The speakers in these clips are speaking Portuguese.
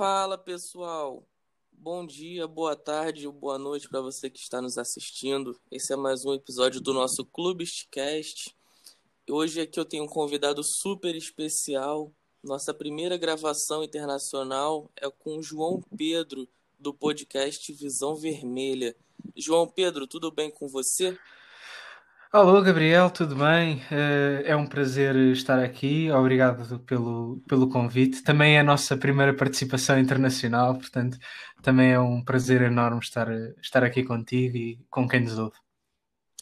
Fala pessoal, bom dia, boa tarde ou boa noite para você que está nos assistindo. Esse é mais um episódio do nosso Clubescast. Hoje aqui eu tenho um convidado super especial. Nossa primeira gravação internacional é com o João Pedro, do podcast Visão Vermelha. João Pedro, tudo bem com você? Alô, Gabriel, tudo bem? Eh, é um prazer estar aqui. Obrigado pelo, pelo convite. Também é a nossa primeira participação internacional, portanto, também é um prazer enorme estar, estar aqui contigo e com quem nos ouve.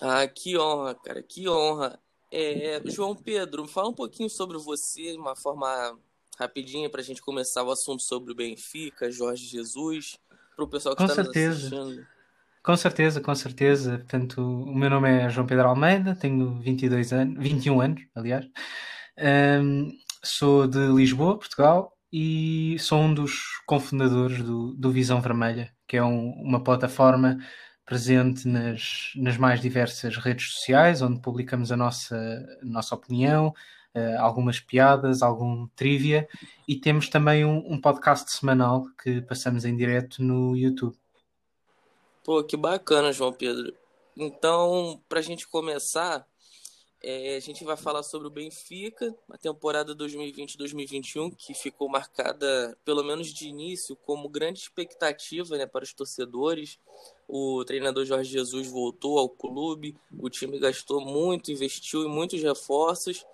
Ah, que honra, cara, que honra. É, João Pedro, fala um pouquinho sobre você, de uma forma rapidinha, para a gente começar o assunto sobre o Benfica, Jorge Jesus, para o pessoal que com está certeza. nos assistindo. Com certeza, com certeza. Portanto, o meu nome é João Pedro Almeida, tenho 22 anos, 21 anos, aliás. Um, sou de Lisboa, Portugal, e sou um dos cofundadores do, do Visão Vermelha, que é um, uma plataforma presente nas, nas mais diversas redes sociais, onde publicamos a nossa, a nossa opinião, uh, algumas piadas, algum trivia, e temos também um, um podcast semanal que passamos em direto no YouTube. Pô, que bacana, João Pedro. Então, para a gente começar, é, a gente vai falar sobre o Benfica, a temporada 2020-2021, que ficou marcada, pelo menos de início, como grande expectativa né, para os torcedores. O treinador Jorge Jesus voltou ao clube, o time gastou muito, investiu em muitos reforços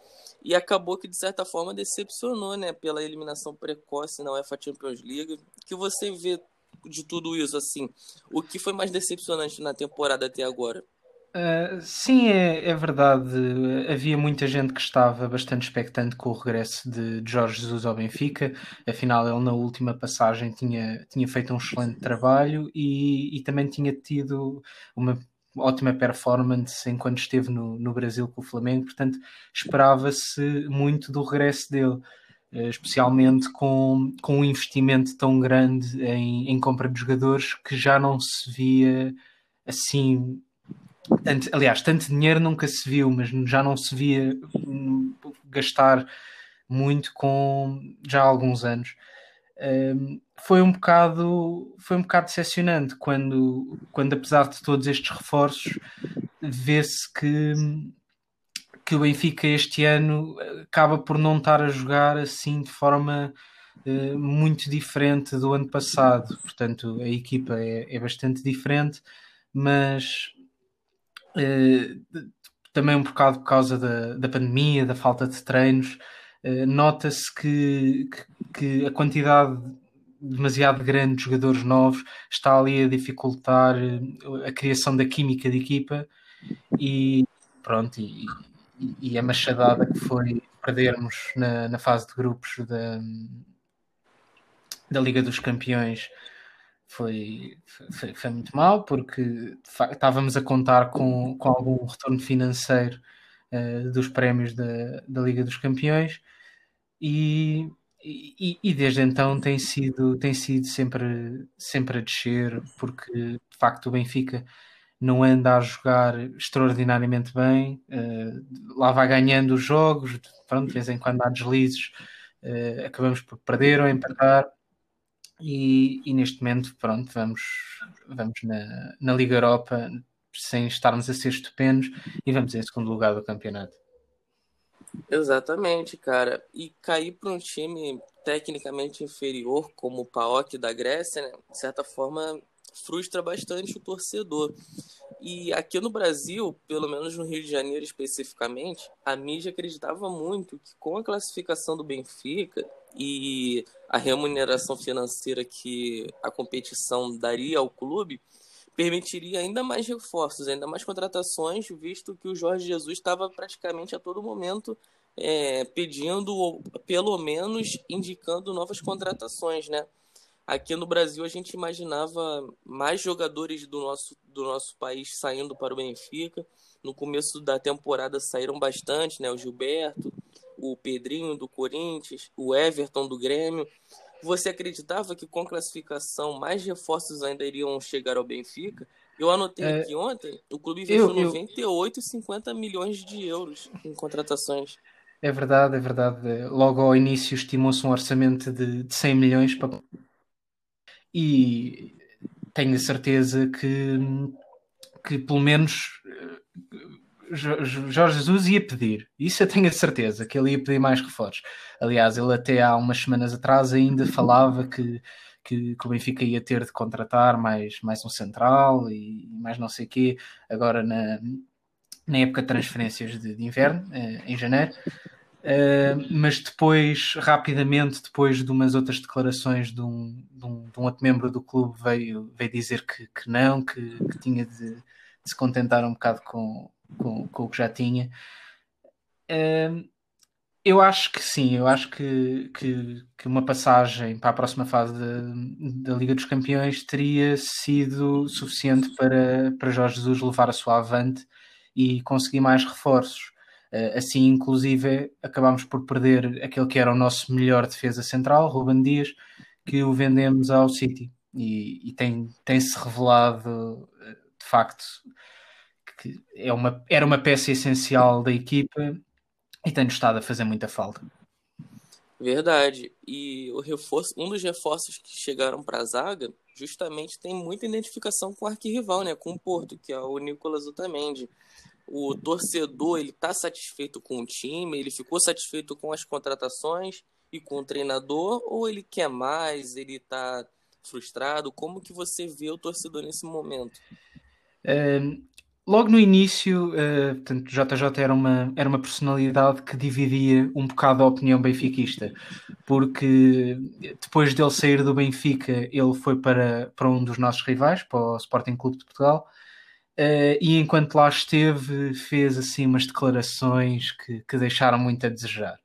e acabou que, de certa forma, decepcionou né, pela eliminação precoce na UEFA Champions League. que você vê de tudo isso, assim, o que foi mais decepcionante na temporada até agora? Uh, sim, é, é, verdade. Havia muita gente que estava bastante expectante com o regresso de, Jorge Jesus ao Benfica. Afinal, ele na última passagem tinha, tinha feito um excelente trabalho e, e também tinha tido uma ótima performance enquanto esteve no, no Brasil com o Flamengo. Portanto, esperava-se muito do regresso dele. Eh, especialmente com, com um investimento tão grande em, em compra de jogadores que já não se via assim. Tanto, aliás, tanto dinheiro nunca se viu, mas já não se via gastar muito com já há alguns anos. Um, foi um bocado foi um bocado decepcionante quando, quando apesar de todos estes reforços vê-se que que o Benfica este ano eh, acaba por não estar a jogar assim de forma uh, muito diferente do ano passado. Portanto, a equipa é, é bastante diferente, mas uh, também um bocado por causa da, da pandemia, da falta de treinos, uh, nota-se que, que, que, a quantidade demasiado grande de jogadores novos está ali a dificultar a criação da química de equipa e pronto, e, e, a machadada que foi perdermos na, na fase de grupos da, da Liga dos Campeões foi, foi, foi muito mal porque estávamos a contar com, com algum retorno financeiro uh, dos prémios da, da Liga dos Campeões e, e, e, desde então tem sido, tem sido sempre, sempre a descer porque de facto o Benfica não anda a jogar extraordinariamente bem, uh, lá vai ganhando os jogos, pronto, de vez em quando há deslizes, uh, acabamos por perder ou empatar, e, e, neste momento, pronto, vamos, vamos na, na Liga Europa sem estarmos a ser estupendos e vamos em segundo lugar do campeonato. Exatamente, cara. E cair para um time tecnicamente inferior como o PAOK da Grécia, né, de certa forma, frustra bastante o torcedor. E aqui no Brasil, pelo menos no Rio de Janeiro especificamente, a mídia acreditava muito que com a classificação do Benfica e a remuneração financeira que a competição daria ao clube, permitiria ainda mais reforços, ainda mais contratações, visto que o Jorge Jesus estava praticamente a todo momento é, pedindo, ou pelo menos indicando novas contratações, né? Aqui no Brasil a gente imaginava mais jogadores do nosso, do nosso país saindo para o Benfica. No começo da temporada saíram bastante, né? O Gilberto, o Pedrinho do Corinthians, o Everton do Grêmio. Você acreditava que com classificação mais reforços ainda iriam chegar ao Benfica? Eu anotei é, aqui ontem, o clube investiu eu, 98,50 milhões de euros em contratações. É verdade, é verdade. Logo ao início estimou-se um orçamento de, de 100 milhões para e tenho a certeza que, que pelo menos Jorge Jesus ia pedir, isso eu tenho a certeza, que ele ia pedir mais reforços. Aliás, ele até há umas semanas atrás ainda falava que, que, que o Benfica ia ter de contratar mais, mais um central e mais não sei o quê, agora na, na época de transferências de, de inverno, eh, em janeiro. Uh, mas depois, rapidamente, depois de umas outras declarações de um, de um, de um outro membro do clube, veio, veio dizer que, que não, que, que tinha de, de, se contentar um bocado com, com, com o que já tinha. Uh, eu acho que sim, eu acho que, que, que, uma passagem para a próxima fase da Liga dos Campeões teria sido suficiente para, para Jorge Jesus levar a sua avante e conseguir mais reforços. Uh, assim, inclusive, acabámos por perder aquele que era o nosso melhor defesa central, Ruben Dias, que o vendemos ao City e, e tem, tem-se revelado eh, de facto que é uma, era uma peça essencial da equipa e tem estado a fazer muita falta. Verdade. E o reforço, um dos reforços que chegaram para a zaga, justamente tem muita identificação com o arquirrival, né? Com o Porto, que é o Nicolas Otamendi. O torcedor, ele tá satisfeito com o time, ele ficou satisfeito com as contratações e com o treinador, ou ele quer mais, ele tá frustrado? Como que você vê o torcedor nesse momento? logo no início, uh, portanto, JJ era uma, era uma personalidade que dividia um bocado a opinião benfiquista, porque depois dele sair do Benfica, ele foi para, para um dos nossos rivais, para o Sporting Clube de Portugal, uh, e enquanto lá esteve, fez assim umas declarações que, que deixaram muito a desejar.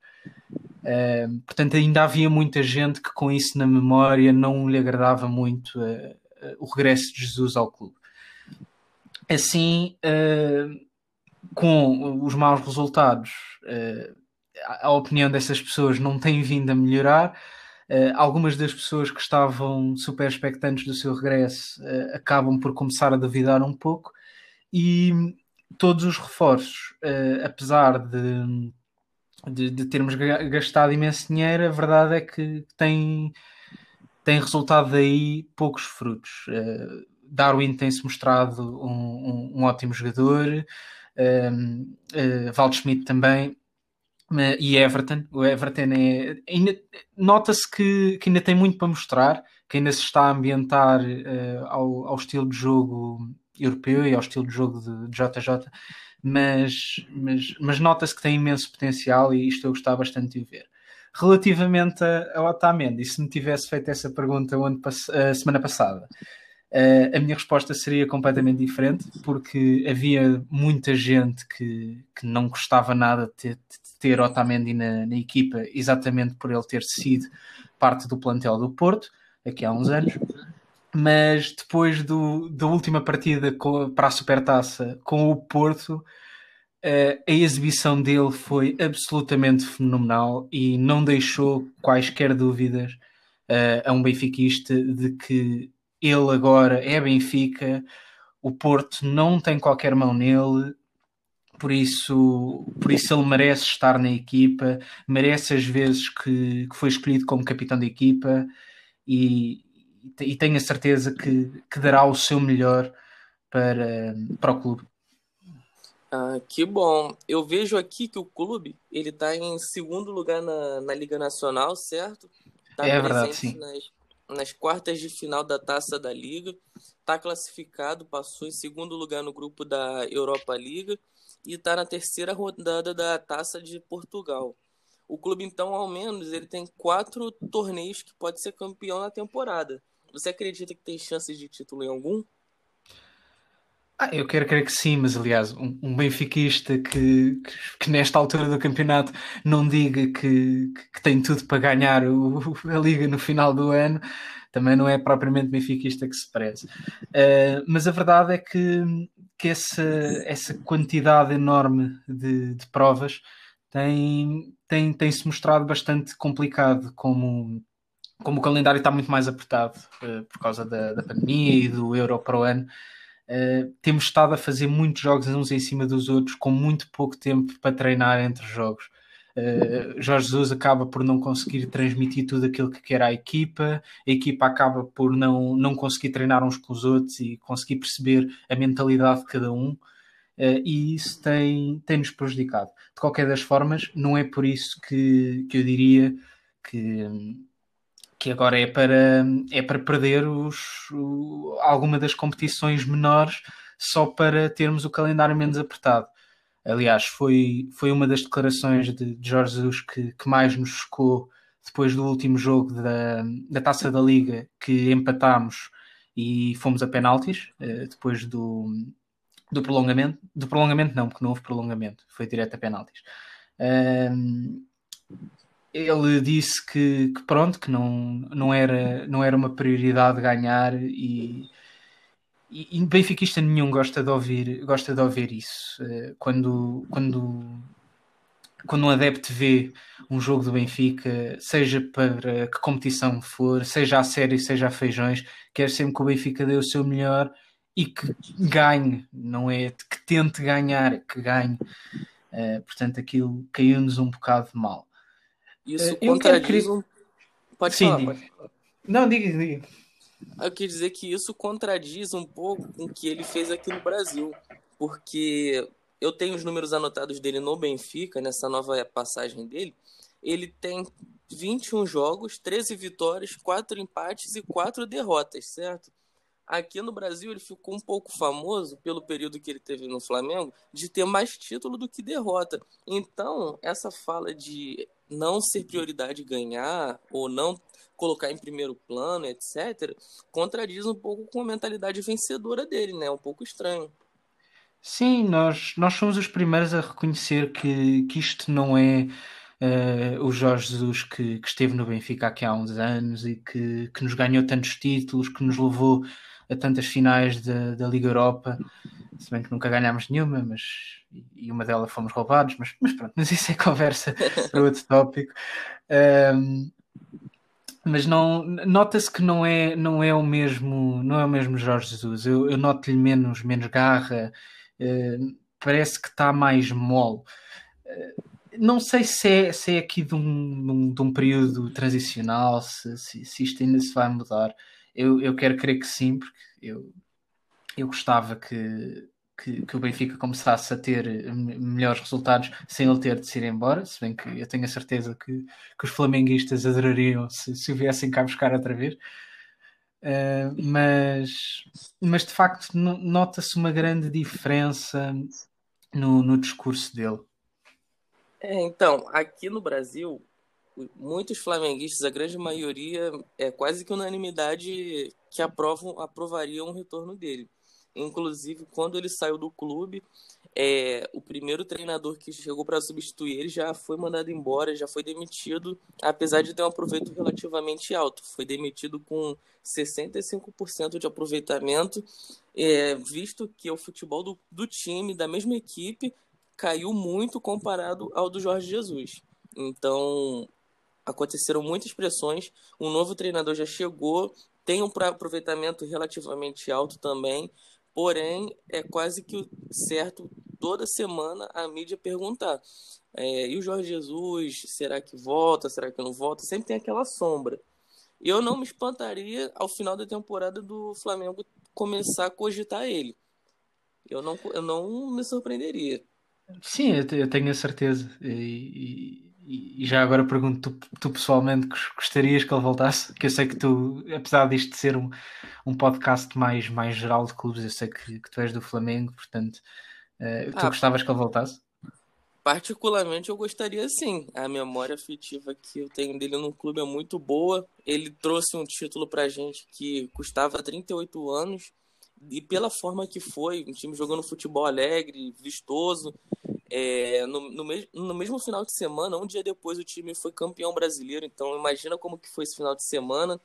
Uh, portanto, ainda havia muita gente que com isso na memória não lhe agradava muito o regresso de Jesus ao clube assim, uh, com os maus resultados, uh, a opinião dessas pessoas não tem vindo a melhorar. Uh, algumas das pessoas que estavam super expectantes do seu regresso acabam por começar a duvidar um pouco, e todos os reforços, apesar de, de, de, termos gastado imenso dinheiro, a verdade é que tem, tem resultado daí poucos frutos. Darwin tem-se mostrado um, um, um, ótimo jogador, um, uh, Waldschmidt também, e Everton. O Everton é. Nota-se que, que, ainda tem muito para mostrar, que ainda se está a ambientar uh, ao, ao, estilo de jogo europeu e ao estilo de jogo de, JJ, mas, mas, mas nota-se que tem imenso potencial e isto eu gostava bastante de ver. Relativamente ao Otamendi, se me tivesse feito essa pergunta a semana passada, Uh, a minha resposta seria completamente diferente, porque havia muita gente que, que não gostava nada de ter, de ter Otamendi na, na, equipa, exatamente por ele ter sido parte do plantel do Porto, aqui há uns anos. Mas depois do, da última partida com, para a Supertaça com o Porto, uh, a exibição dele foi absolutamente fenomenal e não deixou quaisquer dúvidas uh, a um benfiquista de que ele agora é Benfica, o Porto não tem qualquer mão nele, por isso, por isso ele merece estar na equipa, merece as vezes que, que foi escolhido como capitão da equipa e, e tenho a certeza que, que dará o seu melhor para, para o clube. Ah, que bom. Eu vejo aqui que o clube ele está em segundo lugar na, na Liga Nacional, certo? Tá é verdade, sim. Nas, nas quartas de final da Taça da Liga, está classificado, passou em segundo lugar no grupo da Europa Liga e está na terceira rodada da Taça de Portugal. O clube, então, ao menos, ele tem quatro torneios que pode ser campeão na temporada. Você acredita que tem chances de título em algum? Ah, eu quero crer que sim, mas aliás, um, um benfiquista que, que, que, nesta altura do campeonato não diga que, que tem tudo para ganhar o, a Liga no final do ano, também não é propriamente benfiquista que se preze. Uh, mas a verdade é que, que essa, essa quantidade enorme de, de provas tem, tem, tem se mostrado bastante complicado como, como o calendário está muito mais apertado uh, por causa da, da pandemia e do Euro para o ano. Uh, temos estado a fazer muitos jogos uns em cima dos outros com muito pouco tempo para treinar entre jogos. Uh, Jorge Jesus acaba por não conseguir transmitir tudo aquilo que quer à equipa, a equipa acaba por não, não conseguir treinar uns com os outros e conseguir perceber a mentalidade de cada um, uh, e isso tem, tem nos prejudicado. De qualquer das formas, não é por isso que, que eu diria que, que agora é para, é para perder os, o, alguma das competições menores só para termos o calendário menos apertado. Aliás, foi, foi uma das declarações de, de Jorge Jesus que, que mais nos chocou depois do último jogo da, da Taça da Liga, que empatámos e fomos a penaltis, eh, depois do, do prolongamento. Do prolongamento não, porque não houve prolongamento, foi direto a penaltis. Ele disse que, que, pronto, que não, não, era, não era uma prioridade ganhar e e, e benfiquista nenhum gosta de ouvir, gosta de ouvir isso. Eh, quando, quando, quando um adepto vê um jogo do Benfica, seja para que competição for, seja a série, seja a feijões, quer sempre que o Benfica dê o seu melhor e que ganhe, não é que tente ganhar, que ganhe. Uh, portanto, aquilo caiu-nos um bocado mal. Isso uh, contradiz um... Pode Sim, falar, pode falar. Não, diga, diga. Eu queria dizer que isso contradiz um pouco com o que ele fez aqui no Brasil, porque eu tenho os números anotados dele no Benfica, nessa nova passagem dele. Ele tem 21 jogos, 13 vitórias, 4 empates e 4 derrotas, certo? Aqui no Brasil ele ficou um pouco famoso pelo período que ele teve no Flamengo de ter mais título do que derrota. Então, essa fala de não ser prioridade ganhar ou não colocar em primeiro plano, etc., contradiz um pouco com a mentalidade vencedora dele, né? Um pouco estranho. Sim, nós, nós somos os primeiros a reconhecer que, que isto não é uh, o Jorge Jesus que, que, esteve no Benfica aqui há uns anos e que, que nos ganhou tantos títulos, que nos levou a tantas finais da, da Liga Europa, se bem que nunca ganhámos nenhuma, mas e uma delas fomos roubados, mas, mas pronto, mas isso é conversa para outro tópico. Um, mas não nota-se que não é não é o mesmo não é o mesmo Jorge Jesus. Eu, eu noto-lhe menos menos garra uh, parece que está mais mole. Uh, não sei se é, se é aqui de um, de um, de um período transicional se, se, se, isto ainda se vai mudar eu, eu quero crer que sim porque eu, eu gostava que que, que, o Benfica começasse a ter melhores resultados sem ele ter de se ir embora, se bem que eu tenho a certeza que, que os flamenguistas adorariam se, se o viessem cá buscar outra vez. Uh, mas, mas de facto nota-se uma grande diferença no, no discurso dele. É, então, aqui no Brasil, muitos flamenguistas, a grande maioria, é quase que unanimidade que aprovam, aprovariam o retorno dele. Inclusive, quando ele saiu do clube, é, o primeiro treinador que chegou para substituir ele já foi mandado embora, já foi demitido, apesar de ter um aproveito relativamente alto. Foi demitido com 65% de aproveitamento, é, visto que o futebol do, do time, da mesma equipe, caiu muito comparado ao do Jorge Jesus. Então, aconteceram muitas pressões. Um novo treinador já chegou, tem um aproveitamento relativamente alto também, Porém, é quase que certo toda semana a mídia perguntar: é, e o Jorge Jesus, será que volta? Será que não volta? Sempre tem aquela sombra. Eu não me espantaria ao final da temporada do Flamengo começar a cogitar ele. Eu não, eu não me surpreenderia. Sim, eu tenho a certeza. E, e, já agora pergunto, tu, tu, pessoalmente gostarias que ele voltasse? Que eu sei que tu, apesar disto ser um, um podcast mais, mais geral de clubes, eu sei que, que tu és do Flamengo, portanto, uh, tu ah, gostavas que ele voltasse? Particularmente eu gostaria sim. A memória afetiva que eu tenho dele no clube é muito boa. Ele trouxe um título pra gente que custava 38 anos. E pela forma que foi, um time jogando futebol alegre, vistoso, é, no, no, no, mesmo final de semana, um dia depois, o time foi campeão brasileiro. Então, imagina como que foi esse final de semana.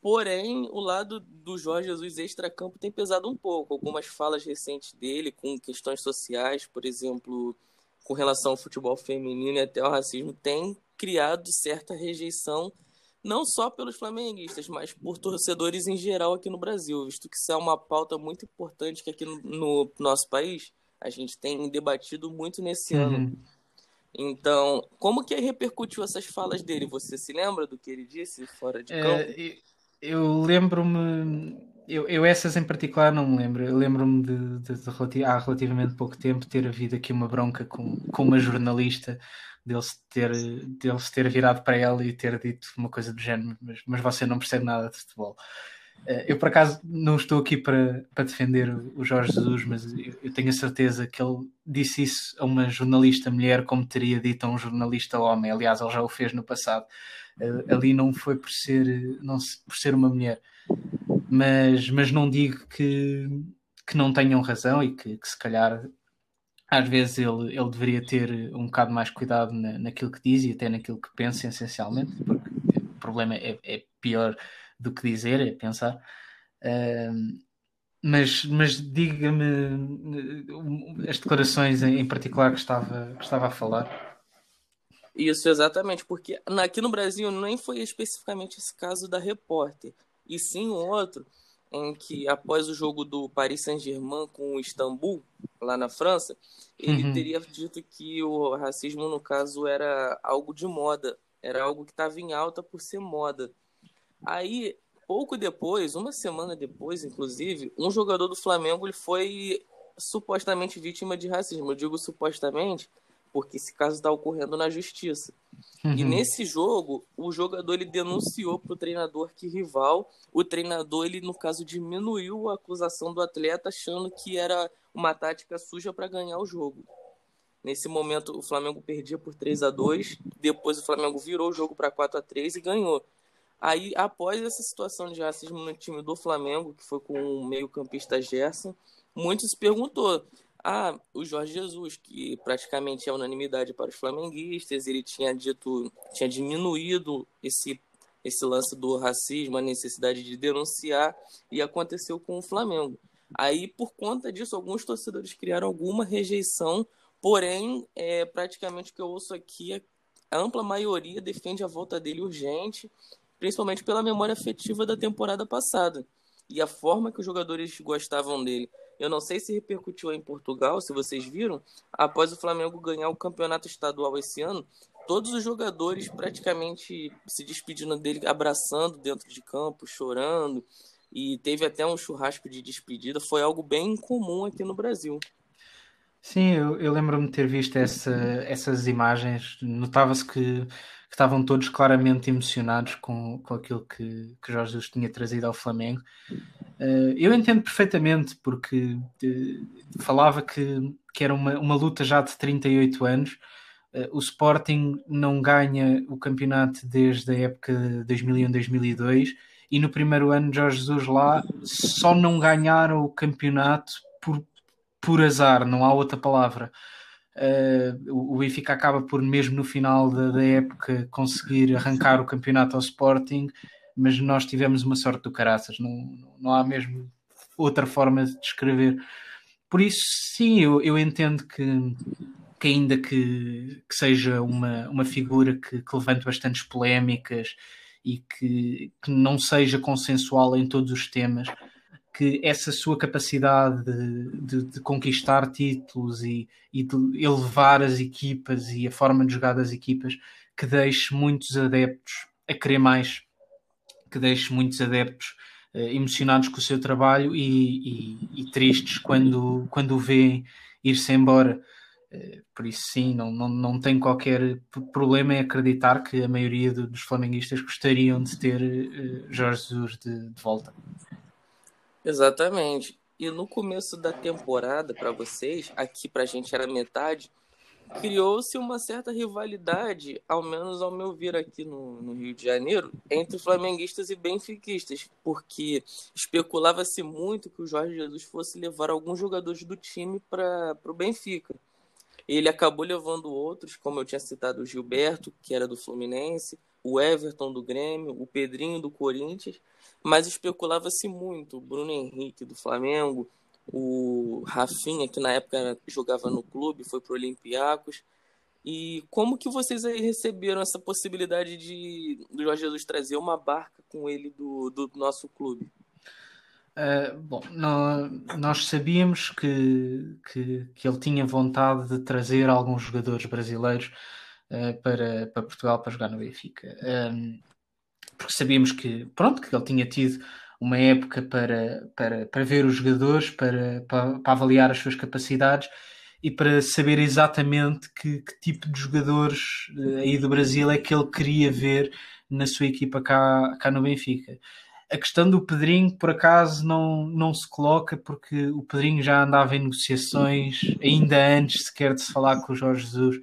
Porém, o lado do Jorge Jesus extra-campo tem pesado um pouco. Algumas falas recentes dele, com questões sociais, por exemplo, com relação ao futebol feminino e até ao racismo, tem criado certa rejeição, não só pelos flamenguistas, mas por torcedores em geral aqui no Brasil, visto que isso é uma pauta muito importante que aqui no, no nosso país a gente tem debatido muito nesse uhum. ano. Então, como que repercutiu essas falas dele? Você se lembra do que ele disse fora de campo? É, eu lembro-me, eu, eu, essas em particular não me lembro. Eu lembro-me de, de, de, há relativamente pouco tempo ter havido aqui uma bronca com, com uma jornalista dele-se ter, dele -se ter virado para ela e ter dito uma coisa do género, mas, mas você não percebe nada de futebol. Eh, eu, por acaso, não estou aqui para, para defender o Jorge Jesus, mas eu, eu, tenho a certeza que ele disse isso a uma jornalista mulher, como teria dito a um jornalista homem. Aliás, ele já o fez no passado. Uh, ali não foi por ser, não, por ser uma mulher. Mas, mas não digo que, que não tenham razão e que, que se calhar às vezes ele, ele deveria ter um bocado mais cuidado na, naquilo que diz e até naquilo que pensa, essencialmente, porque o problema é, é pior do que dizer, é pensar. Uh, mas, mas diga-me as declarações em particular que estava, que estava a falar. Isso, exatamente, porque aqui no Brasil nem foi especificamente esse caso da repórter, e sim um outro em que após o jogo do Paris Saint-Germain com o Istambul, lá na França, ele uhum. teria dito que o racismo, no caso, era algo de moda, era algo que estava em alta por ser moda. Aí, pouco depois, uma semana depois, inclusive, um jogador do Flamengo ele foi supostamente vítima de racismo. Eu digo supostamente porque esse caso está ocorrendo na justiça. Uhum. E nesse jogo, o jogador ele denunciou para o treinador que rival. O treinador, ele, no caso, diminuiu a acusação do atleta, achando que era uma tática suja para ganhar o jogo. Nesse momento, o Flamengo perdia por 3 a 2 Depois, o Flamengo virou o jogo para 4 a 3 e ganhou. Aí, após essa situação de racismo no time do Flamengo, que foi com o meio-campista Gerson, muitos se perguntou ah, o Jorge Jesus, que praticamente é unanimidade para os flamenguistas, ele tinha dito, tinha diminuído esse, esse lance do racismo, a necessidade de denunciar, e aconteceu com o Flamengo. Aí, por conta disso, alguns torcedores criaram alguma rejeição, porém, é, praticamente o que eu ouço aqui, é a ampla maioria defende a volta dele urgente, principalmente pela memória afetiva da temporada passada e a forma que os jogadores gostavam dele. Eu não sei se repercutiu em Portugal, se vocês viram, após o Flamengo ganhar o campeonato estadual esse ano, todos os jogadores praticamente se despedindo dele, abraçando dentro de campo, chorando, e teve até um churrasco de despedida. Foi algo bem comum aqui no Brasil. Sim, eu, eu lembro-me de ter visto essa, essas imagens. Notava-se que, que, estavam todos claramente emocionados com, com aquilo que, que Jorge Jesus tinha trazido ao Flamengo. Uh, eu entendo perfeitamente, porque uh, falava que, que era uma, uma luta já de 38 anos. Uh, o Sporting não ganha o campeonato desde a época de 2001-2002 e no primeiro ano de Jorge Jesus lá só não ganharam o campeonato por, por azar, não há outra palavra. Uh, o Benfica acaba por, mesmo no final da, da, época, conseguir arrancar o campeonato ao Sporting mas nós tivemos uma sorte do caraças, não, não há mesmo outra forma de descrever. Por isso, sim, eu, eu entendo que, que ainda que, que seja uma, uma figura que, que levante bastantes polémicas e que, que não seja consensual em todos os temas, que essa sua capacidade de, de, de, conquistar títulos e, e de elevar as equipas e a forma de jogar das equipas que deixe muitos adeptos a querer mais que deixe muitos adeptos uh, emocionados com o seu trabalho e, e, e tristes quando, quando o veem ir-se embora. Uh, por isso, sim, não, não, não tenho qualquer problema em acreditar que a maioria de, dos flamenguistas gostariam de ter uh, Jorge Jesus de, de volta. Exatamente. E no começo da temporada, para vocês, aqui para a gente era metade, criou-se uma certa rivalidade, ao menos ao meu ver aqui no, no, Rio de Janeiro, entre flamenguistas e benfiquistas, porque especulava-se muito que o Jorge Jesus fosse levar alguns jogadores do time para o Benfica. Ele acabou levando outros, como eu tinha citado o Gilberto, que era do Fluminense, o Everton do Grêmio, o Pedrinho do Corinthians, mas especulava-se muito o Bruno Henrique do Flamengo, o Rafinha, que na época jogava no clube, foi para o Olympiacos. E como que vocês aí receberam essa possibilidade de do Jorge Jesus trazer uma barca com ele do, do nosso clube? Uh, bom, nós sabíamos que, que, que, ele tinha vontade de trazer alguns jogadores brasileiros uh, para, para Portugal para jogar no Benfica. Um, porque sabíamos que, pronto, que ele tinha tido uma época para, para, para ver os jogadores, para, para, para avaliar as suas capacidades e para saber exatamente que, que, tipo de jogadores uh, aí do Brasil é que ele queria ver na sua equipa cá, cá no Benfica. A questão do Pedrinho, por acaso, não, não se coloca porque o Pedrinho já andava em negociações ainda antes sequer de se falar com o Jorge Jesus.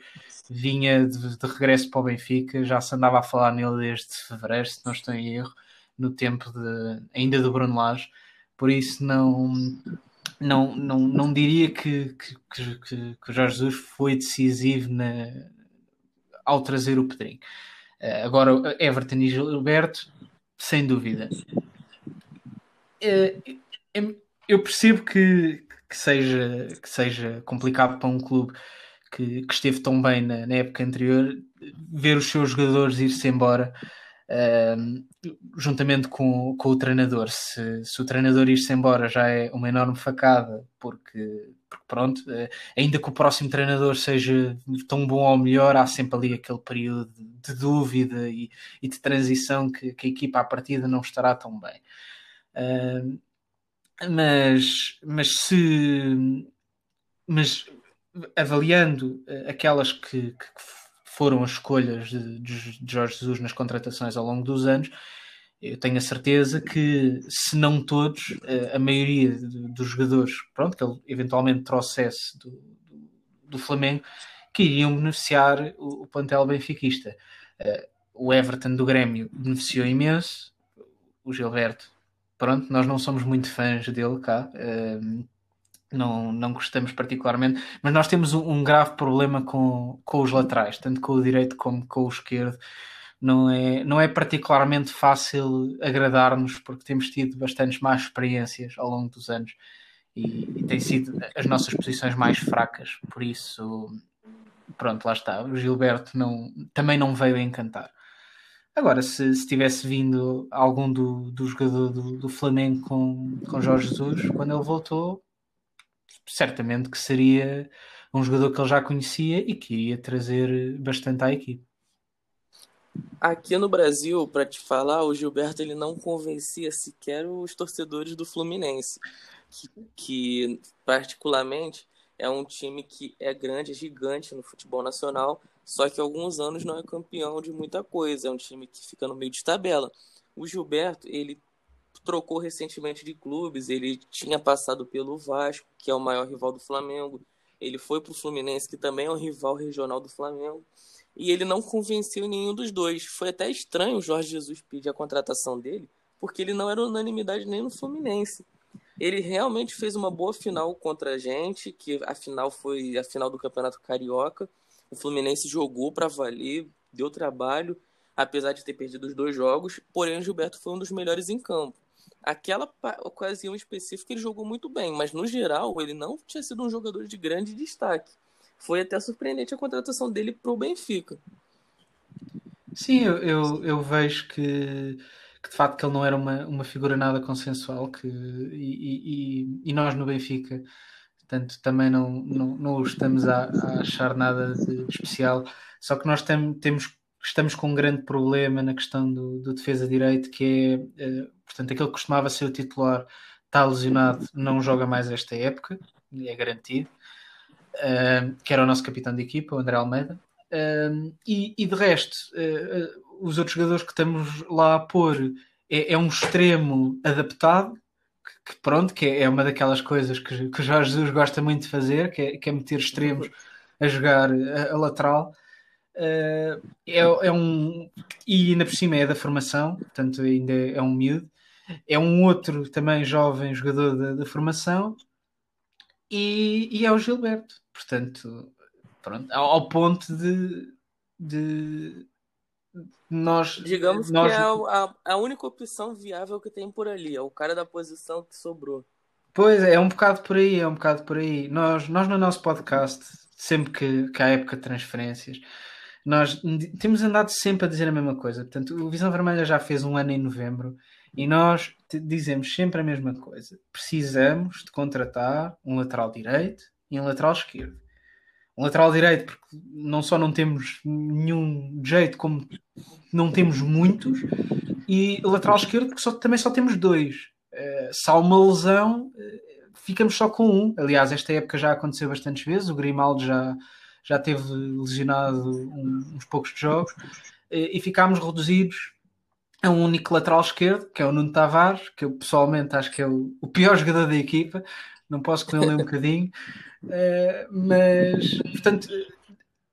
Vinha de, de regresso para o Benfica, já se andava a falar nele desde fevereiro, se não estou em erro, no tempo de, ainda do Bruno Lage. Por isso, não, não, não, não diria que, que, que, que o Jorge Jesus foi decisivo na, ao trazer o Pedrinho. Eh, agora, Everton e Gilberto, sem dúvida. Eh, eu percebo que, que, seja, que seja complicado para um clube que, que esteve tão bem na, na, época anterior ver os seus jogadores ir-se embora uh, juntamente com, com o treinador. Se, se o treinador ir-se embora já é uma enorme facada, porque, porque pronto, uh, ainda que o próximo treinador seja tão bom ou melhor, há sempre ali aquele período de dúvida e, e de transição que, que, a equipa à partida não estará tão bem. Uh, mas, mas se mas avaliando aquelas que, que foram as escolhas de, de Jorge Jesus nas contratações ao longo dos anos, eu tenho a certeza que, se não todos, a maioria dos jogadores pronto, que ele eventualmente trouxesse do, do, Flamengo, que iriam beneficiar o, o plantel benfiquista. o Everton do Grêmio beneficiou imenso, o Gilberto, pronto, nós não somos muito fãs dele cá não, não gostamos particularmente, mas nós temos um, grave problema com, com os laterais, tanto com o direito como com o esquerdo. Não é, não é particularmente fácil agradar-nos, porque temos tido bastantes más experiências ao longo dos anos e, e têm sido as nossas posições mais fracas. Por isso, pronto, lá está. O Gilberto não, também não veio a encantar. Agora, se, se tivesse vindo algum do, do jogador do, do Flamengo com, com Jorge Jesus, quando ele voltou, certamente que seria um jogador que ele já conhecia e que ia trazer bastante à equipe. Aqui no Brasil, para te falar, o Gilberto ele não convencia sequer os torcedores do Fluminense, que, que particularmente é um time que é grande, é gigante no futebol nacional, só que há alguns anos não é campeão de muita coisa, é um time que fica no meio de tabela. O Gilberto, ele trocou recentemente de clubes, ele tinha passado pelo Vasco, que é o maior rival do Flamengo, ele foi para o Fluminense, que também é um rival regional do Flamengo, e ele não convenceu nenhum dos dois. Foi até estranho o Jorge Jesus pedir a contratação dele, porque ele não era unanimidade nem no Fluminense. Ele realmente fez uma boa final contra a gente, que a final foi a final do Campeonato Carioca. O Fluminense jogou para valer, deu trabalho, apesar de ter perdido os dois jogos, porém o Gilberto foi um dos melhores em campo. Aquela ocasião específica ele jogou muito bem, mas no geral ele não tinha sido um jogador de grande destaque. Foi até surpreendente a contratação dele para o Benfica. Sim, eu, eu, eu, vejo que, que de facto que ele não era uma, uma figura nada consensual que, e, e, e nós no Benfica portanto também não, não, não estamos a, a achar nada de especial, só que nós tem, temos estamos com um grande problema na questão do, do defesa direito, que é, uh, portanto, aquele que costumava ser o titular está lesionado, não joga mais esta época, é garantido, uh, que era o nosso capitão de equipa, o André Almeida. Uh, e, e de resto, os outros jogadores que estamos lá a pôr é, é um extremo adaptado, que, que, pronto, que é, é uma daquelas coisas que, que o Jorge Jesus gosta muito de fazer, que é, que é meter extremos a jogar a, a lateral. Uh, é, é, um. E ainda por cima é da formação, portanto ainda é um miúdo. É um outro também jovem jogador da formação e, e, é o Gilberto. Portanto, pronto, ao, ponto de, de nós. Digamos nós... que é a, a, única opção viável que tem por ali, é o cara da posição que sobrou. Pois é, é um bocado por aí, é um bocado por aí. Nós, nós no nosso podcast, sempre que, que há época de transferências, Nós temos andado sempre a dizer a mesma coisa. Portanto, o Visão Vermelha já fez um ano em novembro e nós dizemos sempre a mesma coisa. Precisamos de contratar um lateral direito e um lateral esquerdo. Um lateral direito, porque não só não temos nenhum jeito, como não temos muitos, e lateral esquerdo, porque só, também só temos dois. Uh, se há uma lesão, uh, ficamos só com um. Aliás, esta época já aconteceu bastantes vezes. O Grimaldo já, já teve lesionado uns poucos jogos uh, e ficámos reduzidos a um único lateral esquerdo, que é o Nuno Tavares, que eu pessoalmente acho que é o, o pior jogador da equipa. Não posso com ele um bocadinho. mas, portanto,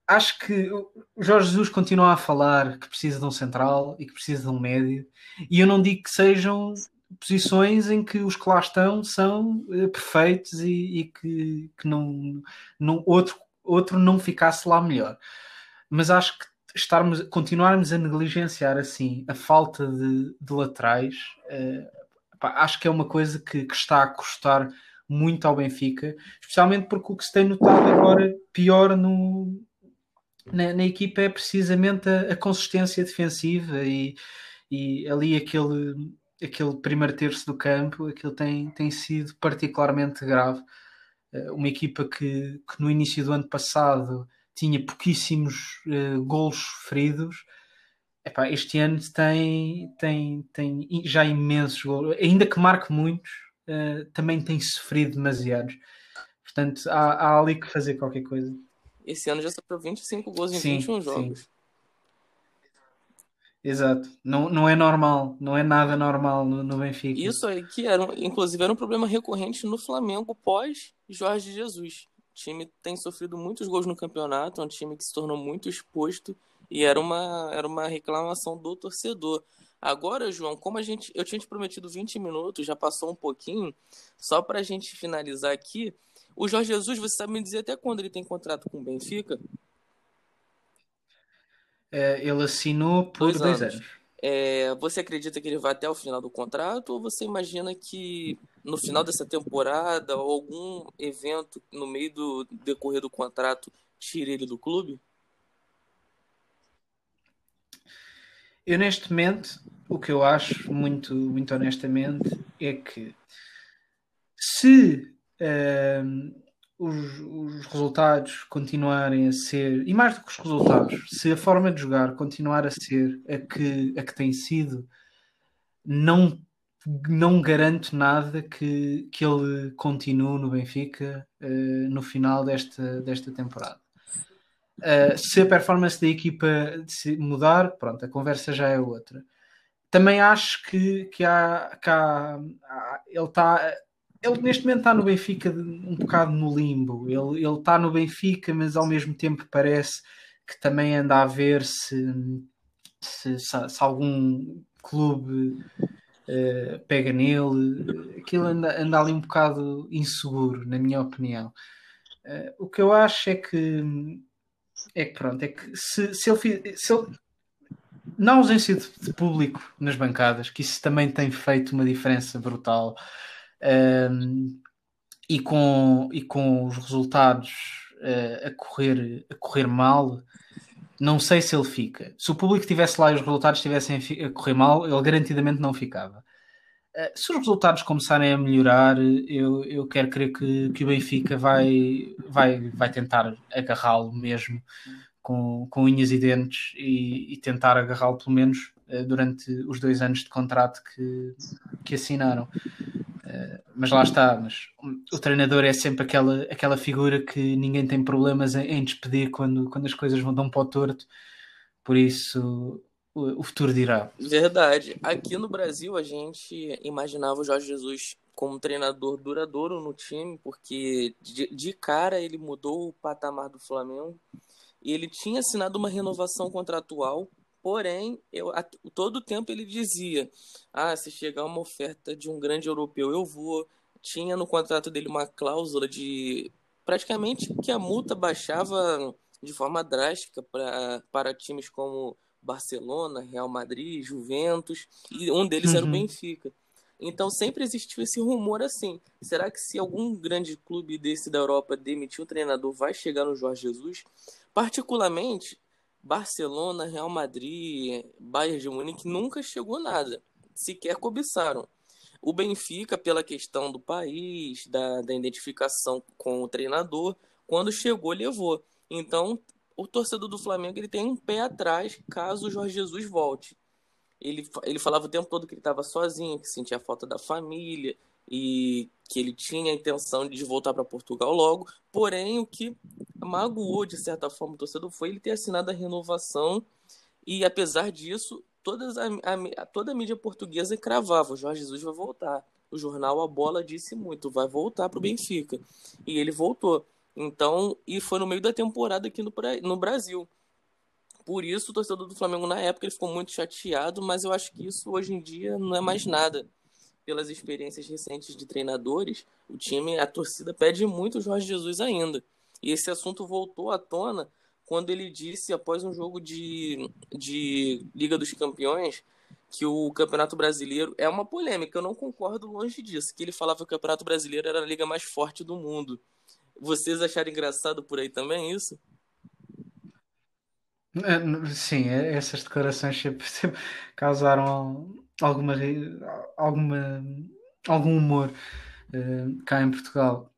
acho que o Jorge Jesus continua a falar que precisa de um central e que precisa de um médio, e eu não digo que sejam posições em que os que lá estão são uh, perfeitos e, e, que, que não, não, outro, outro não ficasse lá melhor. Mas acho que estarmos, continuarmos a negligenciar assim a falta de, de laterais, uh, pá, acho que é uma coisa que, que está a custar muito ao Benfica, especialmente porque o que se tem notado agora pior no, na, na equipa é precisamente a, a consistência defensiva e, e ali aquele, aquele primeiro terço do campo, aquilo tem, tem sido particularmente grave. Eh, uma equipa que, que no início do ano passado tinha pouquíssimos uh, golos feridos. Epá, este ano tem, tem, tem já imensos golos, ainda que marque muitos, uh, também tem sofrido demasiados. Portanto, há, há ali que fazer qualquer coisa. Esse ano já sofreu 25 gols em sim, 21 jogos. Sim. Exato. Não, não é normal, não é nada normal no, no Benfica. Isso aí que era, inclusive, era um problema recorrente no Flamengo pós Jorge Jesus. O time tem sofrido muitos gols no campeonato, é um time que se tornou muito exposto e era uma, era uma reclamação do torcedor. Agora, João, como a gente, eu tinha te prometido 20 minutos, já passou um pouquinho, só para a gente finalizar aqui, o Jorge Jesus, você sabe me dizer até quando ele tem contrato com o Benfica? É, ele assinou por dois, dois anos. anos. É, você acredita que ele vai até o final do contrato ou você imagina que no final dessa temporada ou algum evento no meio do decorrer do contrato tire ele do clube? Eu neste momento, o que eu acho muito, muito honestamente é que se os, os, resultados continuarem a ser, e mais do que os resultados, se a forma de jogar continuar a ser a que, a que tem sido, não, não garanto nada que, que ele continue no Benfica uh, no final desta, desta temporada. Uh, se a performance da equipa mudar, pronto, a conversa já é outra. Também acho que, que, há, que há, ele está ele neste momento está no Benfica um bocado no limbo. Ele, ele está no Benfica, mas ao mesmo tempo parece que também anda a ver se, se, se, se algum clube uh, pega nele. Aquilo anda, anda ali um bocado inseguro, na minha opinião. Uh, o que eu acho é que é que pronto, é que se, se, ele, se ele na ausência de, de público nas bancadas, que isso também tem feito uma diferença brutal um, e, com, e com os resultados uh, a, correr, a correr mal, não sei se ele fica. Se o público estivesse lá e os resultados estivessem a correr mal, ele garantidamente não ficava. Uh, se os resultados começarem a melhorar, eu, eu quero crer que, que o Benfica vai, vai, vai tentar agarrá-lo mesmo com, com unhas e dentes e, e tentar agarrá-lo pelo menos uh, durante os dois anos de contrato que, que assinaram. Eh, mas lá está, mas o treinador é sempre aquela, aquela figura que ninguém tem problemas em, despedir quando, quando as coisas vão dar para o torto, por isso o, futuro dirá. Verdade. Aqui no Brasil a gente imaginava o Jorge Jesus como treinador duradouro no time, porque de, de cara ele mudou o patamar do Flamengo e ele tinha assinado uma renovação contratual Porém, eu, a, todo o tempo ele dizia: ah, se chegar uma oferta de um grande europeu, eu vou. Tinha no contrato dele uma cláusula de praticamente que a multa baixava de forma drástica pra, para times como Barcelona, Real Madrid, Juventus, e um deles uhum. era o uhum. Benfica. Então sempre existiu esse rumor assim. Será que se algum grande clube desse da Europa demitir o treinador, vai chegar no Jorge Jesus? Particularmente, Barcelona, Real Madrid, Bayern de Munique nunca chegou nada, sequer cobiçaram. O Benfica, pela questão do país, da, da identificação com o treinador, quando chegou, levou. Então, o torcedor do Flamengo ele tem um pé atrás caso o Jorge Jesus volte. Ele, ele falava o tempo todo que ele estava sozinho, que sentia falta da família e que ele tinha a intenção de voltar para Portugal logo. Porém, o que magoou, de certa forma, o torcedor foi ele ter assinado a renovação. E apesar disso, todas a, a, toda a mídia portuguesa cravava: o Jorge Jesus vai voltar. O jornal A Bola disse muito: vai voltar para o Benfica. E ele voltou. Então, e foi no meio da temporada aqui no, no Brasil. Por isso, o torcedor do Flamengo na época ele ficou muito chateado, mas eu acho que isso hoje em dia não é mais nada pelas experiências recentes de treinadores, o time, a torcida pede muito o Jorge Jesus ainda. E esse assunto voltou à tona quando ele disse, após um jogo de, de Liga dos Campeões, que o Campeonato Brasileiro é uma polêmica. Eu não concordo longe disso, que ele falava que o Campeonato Brasileiro era a liga mais forte do mundo. Vocês acharam engraçado por aí também isso? É, sim, é, essas declarações sempre, causaram alguma, alguma, algum humor uh, cá em Portugal.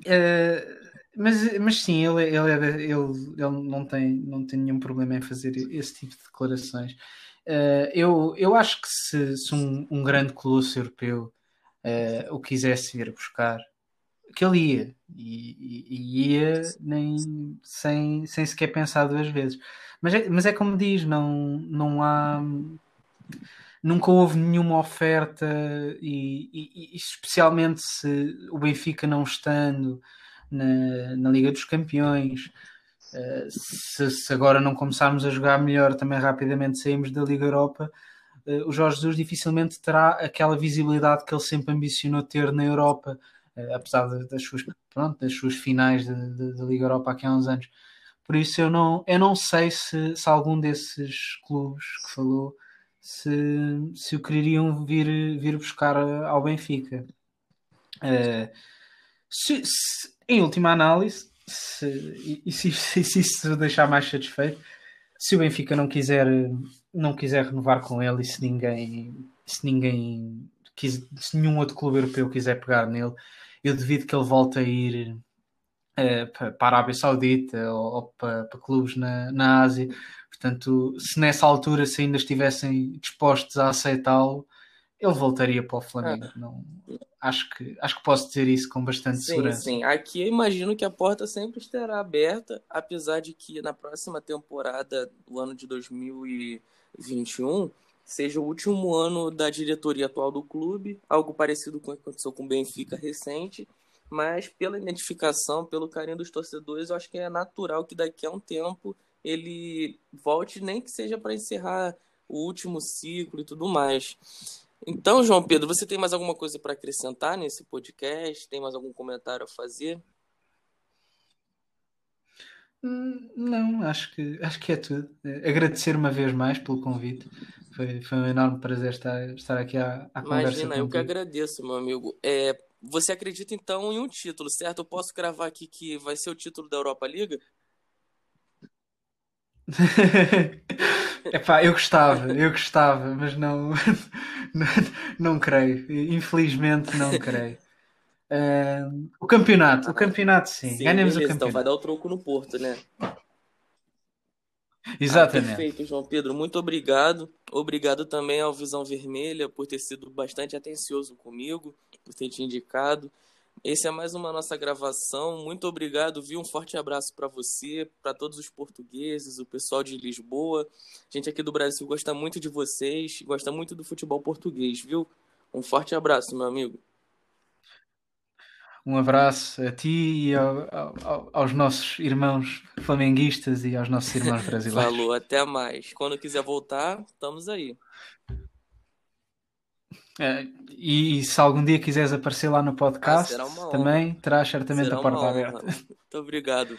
Uh, mas, mas sim, ele, ele, é, ele, ele não, tem, não tem nenhum problema em fazer esse tipo de declarações. Uh, eu, eu acho que se, se um, um grande colosso europeu o quisesse vir buscar, que ele ia. E, e, ia nem, sem, sem sequer pensar duas vezes. Mas é, mas é como diz, não, não há nunca houve nenhuma oferta e, e, e, especialmente se o Benfica não estando na, na Liga dos Campeões uh, se, se, agora não começarmos a jogar melhor também rapidamente saímos da Liga Europa uh, o Jorge Jesus dificilmente terá aquela visibilidade que ele sempre ambicionou ter na Europa apesar de, das, suas, pronto, das suas finais da Liga Europa aqui há uns anos por isso eu não, eu não sei se, se algum desses clubes que falou se, se o queriam vir, vir buscar ao Benfica. Uh, se, se, em última análise, se, e se, se, isso deixar mais satisfeito, se o Benfica não quiser, não quiser renovar com ele e se ninguém, se ninguém se nenhum outro clube europeu quiser pegar nele, eu devido que ele volte a ir uh, para a Arábia Saudita ou, ou para, para, clubes na, na Ásia, Portanto, se nessa altura se ainda estivessem dispostos a aceitá-lo, ele voltaria para o Flamengo. Ah. Não, acho, que, acho que posso dizer isso com bastante sim, segurança. Sim, aqui eu imagino que a porta sempre estará aberta, apesar de que na próxima temporada, o ano de 2021, seja o último ano da diretoria atual do clube, algo parecido com o que aconteceu com o Benfica recente, mas pela identificação, pelo carinho dos torcedores, eu acho que é natural que daqui a um tempo ele volte, nem que seja para encerrar o último ciclo e tudo mais. Então, João Pedro, você tem mais alguma coisa para acrescentar nesse podcast? Tem mais algum comentário a fazer? Hum, não, acho que, acho que é tudo. Agradecer uma vez mais pelo convite. Foi, foi um enorme prazer estar, estar aqui à, à conversa. Imagina, eu que agradeço, meu amigo. É, você acredita então em um título, certo? Eu posso gravar aqui que vai ser o título da Europa Liga? Epá, eu gostava, eu gostava, mas não, não, não creio. Infelizmente não creio. Uh, o campeonato, o campeonato sim, sim ganhamos beleza, o campeonato. Então vai dar o troco no Porto, né? Exatamente. Ah, perfeito, João Pedro. Muito obrigado. Obrigado também ao Visão Vermelha por ter sido bastante atencioso comigo, por ter te indicado. Esse é mais uma nossa gravação. Muito obrigado, viu? Um forte abraço para você, para todos os portugueses, o pessoal de Lisboa. A gente aqui do Brasil gosta muito de vocês, gosta muito do futebol português, viu? Um forte abraço, meu amigo. Um abraço a ti e ao, ao, aos nossos irmãos flamenguistas e aos nossos irmãos brasileiros. Falou, até mais. Quando quiser voltar, estamos aí. É, e, se algum dia quiseres aparecer lá no podcast, ah, também terás certamente a porta aberta. Muito obrigado.